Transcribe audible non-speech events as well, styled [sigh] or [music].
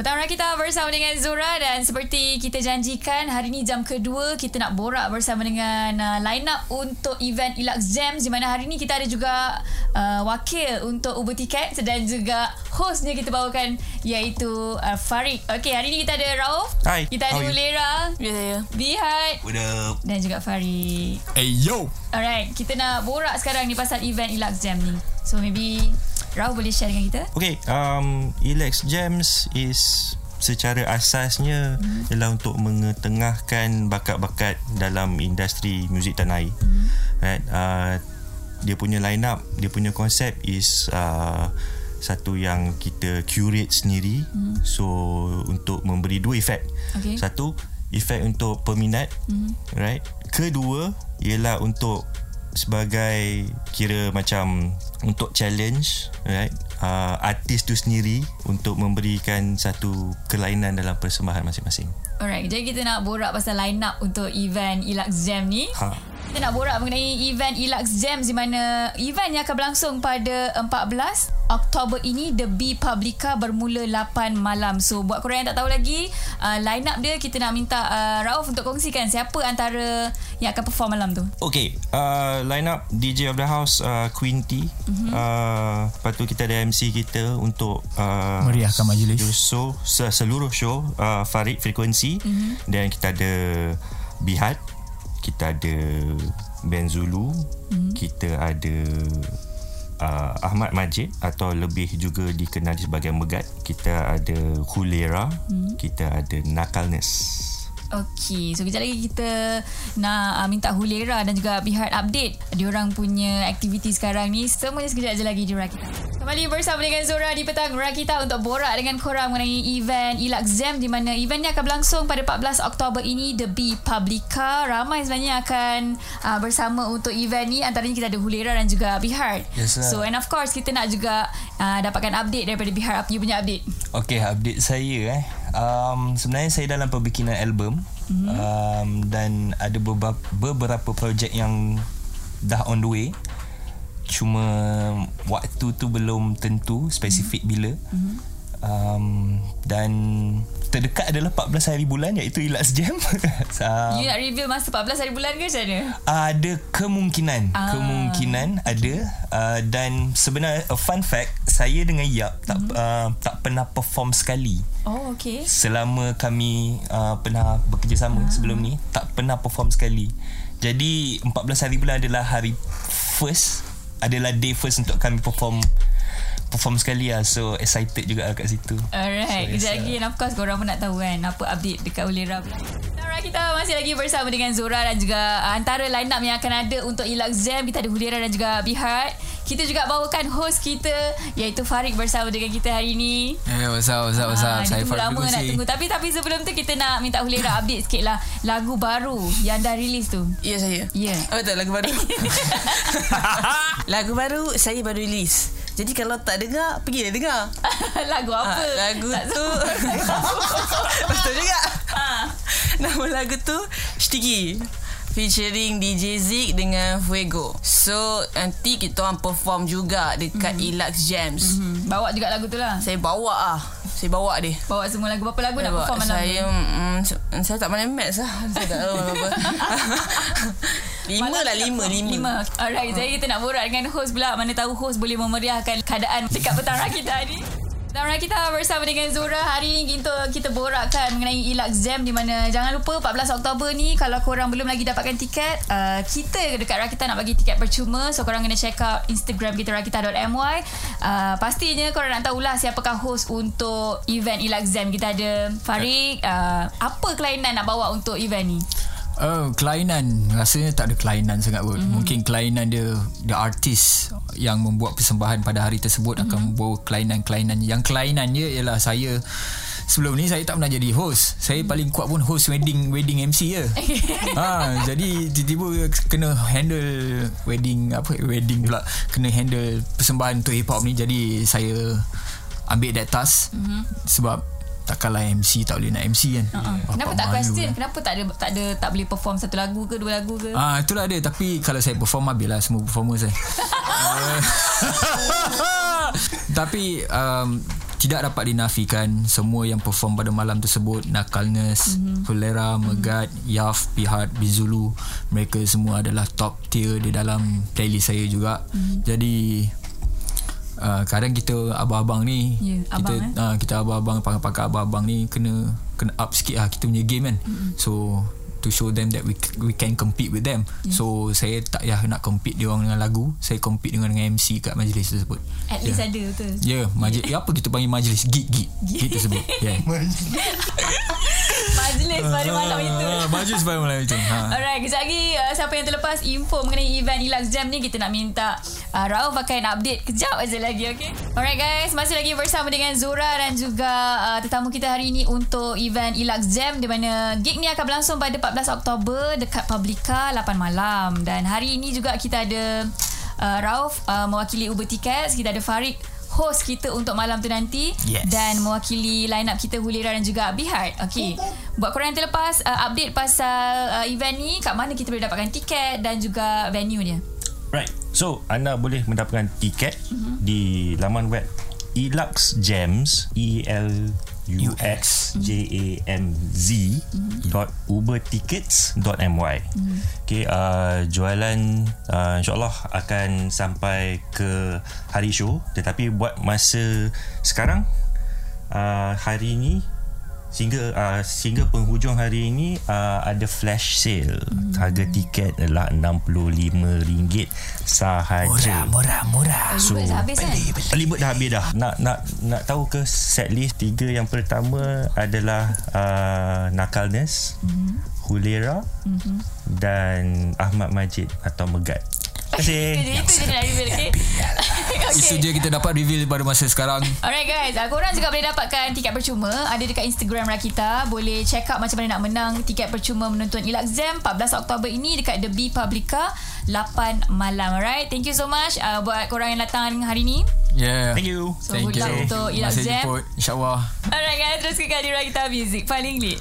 Petang kita bersama dengan Zura dan seperti kita janjikan hari ni jam kedua kita nak borak bersama dengan uh, line up untuk event Ilux Jams di mana hari ni kita ada juga uh, wakil untuk Uber Ticket dan juga hostnya kita bawakan iaitu uh, Farid. Okey, hari ni kita ada Rauf. Hai, Kita ada? Ulera. Ya saya. Bihat What up? dan juga Farid. Hey yo Alright, kita nak borak sekarang ni pasal event Ilux Jam ni. So maybe Rauf boleh share dengan kita? Okay, um, Elex Jams is secara asasnya mm-hmm. ialah untuk mengetengahkan bakat-bakat dalam industri muzik tanah air. Mm-hmm. Right? Uh, dia punya line up, dia punya konsep is uh, satu yang kita curate sendiri. Mm-hmm. So untuk memberi dua efek. Okay. Satu, efek untuk peminat, mm-hmm. right? Kedua ialah untuk sebagai kira macam untuk challenge right uh, artis tu sendiri untuk memberikan satu kelainan dalam persembahan masing-masing. Alright, jadi kita nak borak pasal line up untuk event Ilux Jam ni. Ha. Kita nak borak mengenai event Ilux Jam di mana event yang akan berlangsung pada 14 Oktober ini The B Publica bermula 8 malam. So buat korang yang tak tahu lagi uh, line up dia kita nak minta uh, Rauf untuk kongsikan siapa antara yang akan perform malam tu. Okay, uh, line up DJ of the house uh, Queen T. Mm-hmm. Uh, lepas tu kita ada MC kita untuk uh, Meriahkan majlis. So seluruh show uh, Farid Frequency mm-hmm. dan kita ada Bihat, kita ada Ben Zulu, mm-hmm. kita ada uh, Ahmad Majid atau lebih juga dikenali sebagai Megat. Kita ada Hulera, mm-hmm. kita ada Nakalness. Okey, so kejap lagi kita nak uh, minta Hulera dan juga Bihar update diorang punya aktiviti sekarang ni. Semuanya sekejap je lagi di Rakita. Kembali bersama dengan Zora di petang Rakita untuk borak dengan korang mengenai event Ilux Jam di mana event ni akan berlangsung pada 14 Oktober ini The B Publica. Ramai sebenarnya akan uh, bersama untuk event ni antaranya kita ada Hulera dan juga Bihar. Yes, so and of course kita nak juga uh, dapatkan update daripada Bihar. Apa you punya update? Okay, update saya eh. Um, sebenarnya saya dalam pembikinan album mm-hmm. um, dan ada beberapa, beberapa projek yang dah on the way. Cuma waktu tu belum tentu spesifik mm-hmm. bila. Mm-hmm. Um, dan terdekat adalah 14 hari bulan iaitu Ilux Jam. [laughs] um, You nak reveal masa 14 hari bulan ke macam mana? ada kemungkinan Ah. kemungkinan ada uh, dan sebenarnya a fun fact saya dengan Yap tak Mhm. uh, tak pernah perform sekali Oh, okay. selama kami uh, pernah bekerjasama ah. sebelum ni tak pernah perform sekali jadi 14 hari bulan adalah hari first adalah day first untuk kami perform perform sekali lah so excited juga lah kat situ Alright, So, kejap yes, lagi and of course korang pun nak tahu kan apa update dekat pula. Alright, kita masih lagi bersama dengan Zora dan juga uh, antara line up yang akan ada untuk Ilux Jam kita ada Hulera dan juga Bihar. Kita juga bawakan host kita iaitu Farid bersama dengan kita hari ini. Eh what's up what's up what's Ah, up dia Saya Farid lama nak tunggu Tapi tapi sebelum tu Kita nak minta Hulera update sikit lah Lagu baru Yang dah release tu Ya saya. Ya. Oh tak lagu baru. [laughs] [laughs] lagu baru saya baru release. Jadi kalau tak dengar, pergilah dengar. [laughs] Lagu apa? Ah, lagu Tak tu. [laughs] Betul juga. Nama lagu tu Sticky Featuring DJ Zik dengan Fuego. So nanti kita orang perform juga Dekat mm-hmm. Ilux Jams. Mm-hmm. Hmm, Bawa juga lagu tu lah. Saya bawa ah, Saya bawa dia. Bawa semua lagu. Berapa lagu nak Bawa. perform malam saya, tu? mm, saya tak pandai maths lah. Saya tak tahu apa [laughs] Lima Malam lah lima. Lima, Lima. Alright Jadi kita nak borak dengan host pula. Mana tahu host boleh memeriahkan Keadaan dekat petang Rakita ni. Petang Rakita bersama dengan Zura Hari ni kita, kita borakkan mengenai Ilux Jam Di mana jangan lupa 14 Oktober ni Kalau korang belum lagi dapatkan tiket uh, Kita dekat Rakita nak bagi tiket percuma. So korang kena check out Instagram kita Rakita.my uh, Pastinya korang nak tahulah Siapakah host untuk event Ilux Jam Kita ada. Farid uh, Apa kelainan nak bawa untuk event ni? Oh, kelainan rasanya tak ada kelainan sangat pun. Mhm. Mm-hmm. Mungkin kelainan dia the artis yang membuat persembahan pada hari tersebut mm-hmm. akan membawa kelainan-kelainan. Yang kelainannya ialah saya sebelum ni saya tak pernah jadi host. Saya paling kuat pun host wedding wedding MC je. [laughs] ha, jadi tiba-tiba kena handle wedding apa wedding pula kena handle persembahan untuk hip hop ni jadi saya ambil that task mm-hmm. sebab takkanlah MC tak boleh nak MC kan. Bapak Kenapa tak question? kan. Kenapa tak ada tak ada tak boleh perform satu lagu ke dua lagu ke? Ah itulah dia tapi kalau saya perform habislah semua performer saya. [laughs] [laughs] tapi um, tidak dapat dinafikan semua yang perform pada malam tersebut Nakalness, mm-hmm. Fulera, Megat, mm-hmm. Yaf, Pihat, Bizulu mereka semua adalah top tier di dalam playlist saya juga. Mm-hmm. Jadi uh, kadang kita abang-abang ni Ya, kita abang, eh? uh, kita abang-abang pakar-pakar abang-abang ni kena kena up sikit lah kita punya game kan. Mm-hmm. So to show them that we we can compete with them. Yeah. So saya tak payah nak compete dia orang dengan lagu, saya compete dengan dengan MC kat majlis tersebut. At least ada betul. Ya, yeah, majlis yeah. apa kita panggil majlis gig gig gig tersebut. Ya. [laughs] Yeah. Majlis pada malam itu. Ah, majlis pada malam itu. Ha. Alright, kejap lagi uh, siapa yang terlepas info mengenai event Ilax Jam ni kita nak minta uh, Rauf akan update kejap aja lagi okay? Alright guys, masih lagi bersama dengan Zura dan juga uh, tetamu kita hari ini untuk event Ilax Jam di mana gig ni akan berlangsung pada 14 Oktober dekat Publica 8 malam dan hari ini juga kita ada uh, Rauf uh, mewakili Uber Tickets, kita ada Farid host kita untuk malam tu nanti Yes. dan mewakili line up kita Hulira dan juga Bihar. Okey. Buat korang yang terlepas uh, update pasal uh, event ni kat mana kita boleh dapatkan tiket dan juga venue dia. Right. So, anda boleh mendapatkan tiket mm-hmm. di laman web Elux Gems E L U X J A M Z dot ubertickets dot my. Okay, uh, jualan uh, insyaallah akan sampai ke hari show tetapi buat masa sekarang uh, hari ni sehingga uh, sehingga penghujung hari ini uh, ada flash sale hmm. harga tiket adalah RM65 sahaja murah, murah. So, Libet dah habis kan? Libet dah habis dah. Nak nak nak tahu ke set list tiga yang pertama adalah uh, Nakalness, mm-hmm. Hulera mm-hmm. dan Ahmad Majid atau Megat. Kasih. Jadi itu je nak reveal okay? [laughs] Itu je kita dapat reveal pada masa sekarang. Alright guys, uh, korang juga boleh dapatkan tiket percuma ada dekat Instagram Rakita. Boleh check out macam mana nak menang tiket percuma menonton Ilax Jam 14 Oktober ini dekat The B Publica 8 malam. Alright, thank you so much uh, buat korang yang datang hari ni. Yeah. Thank you. So, good luck untuk Jam. jemput. InsyaAllah. Alright guys, terus ke kali Rakita Music paling lit.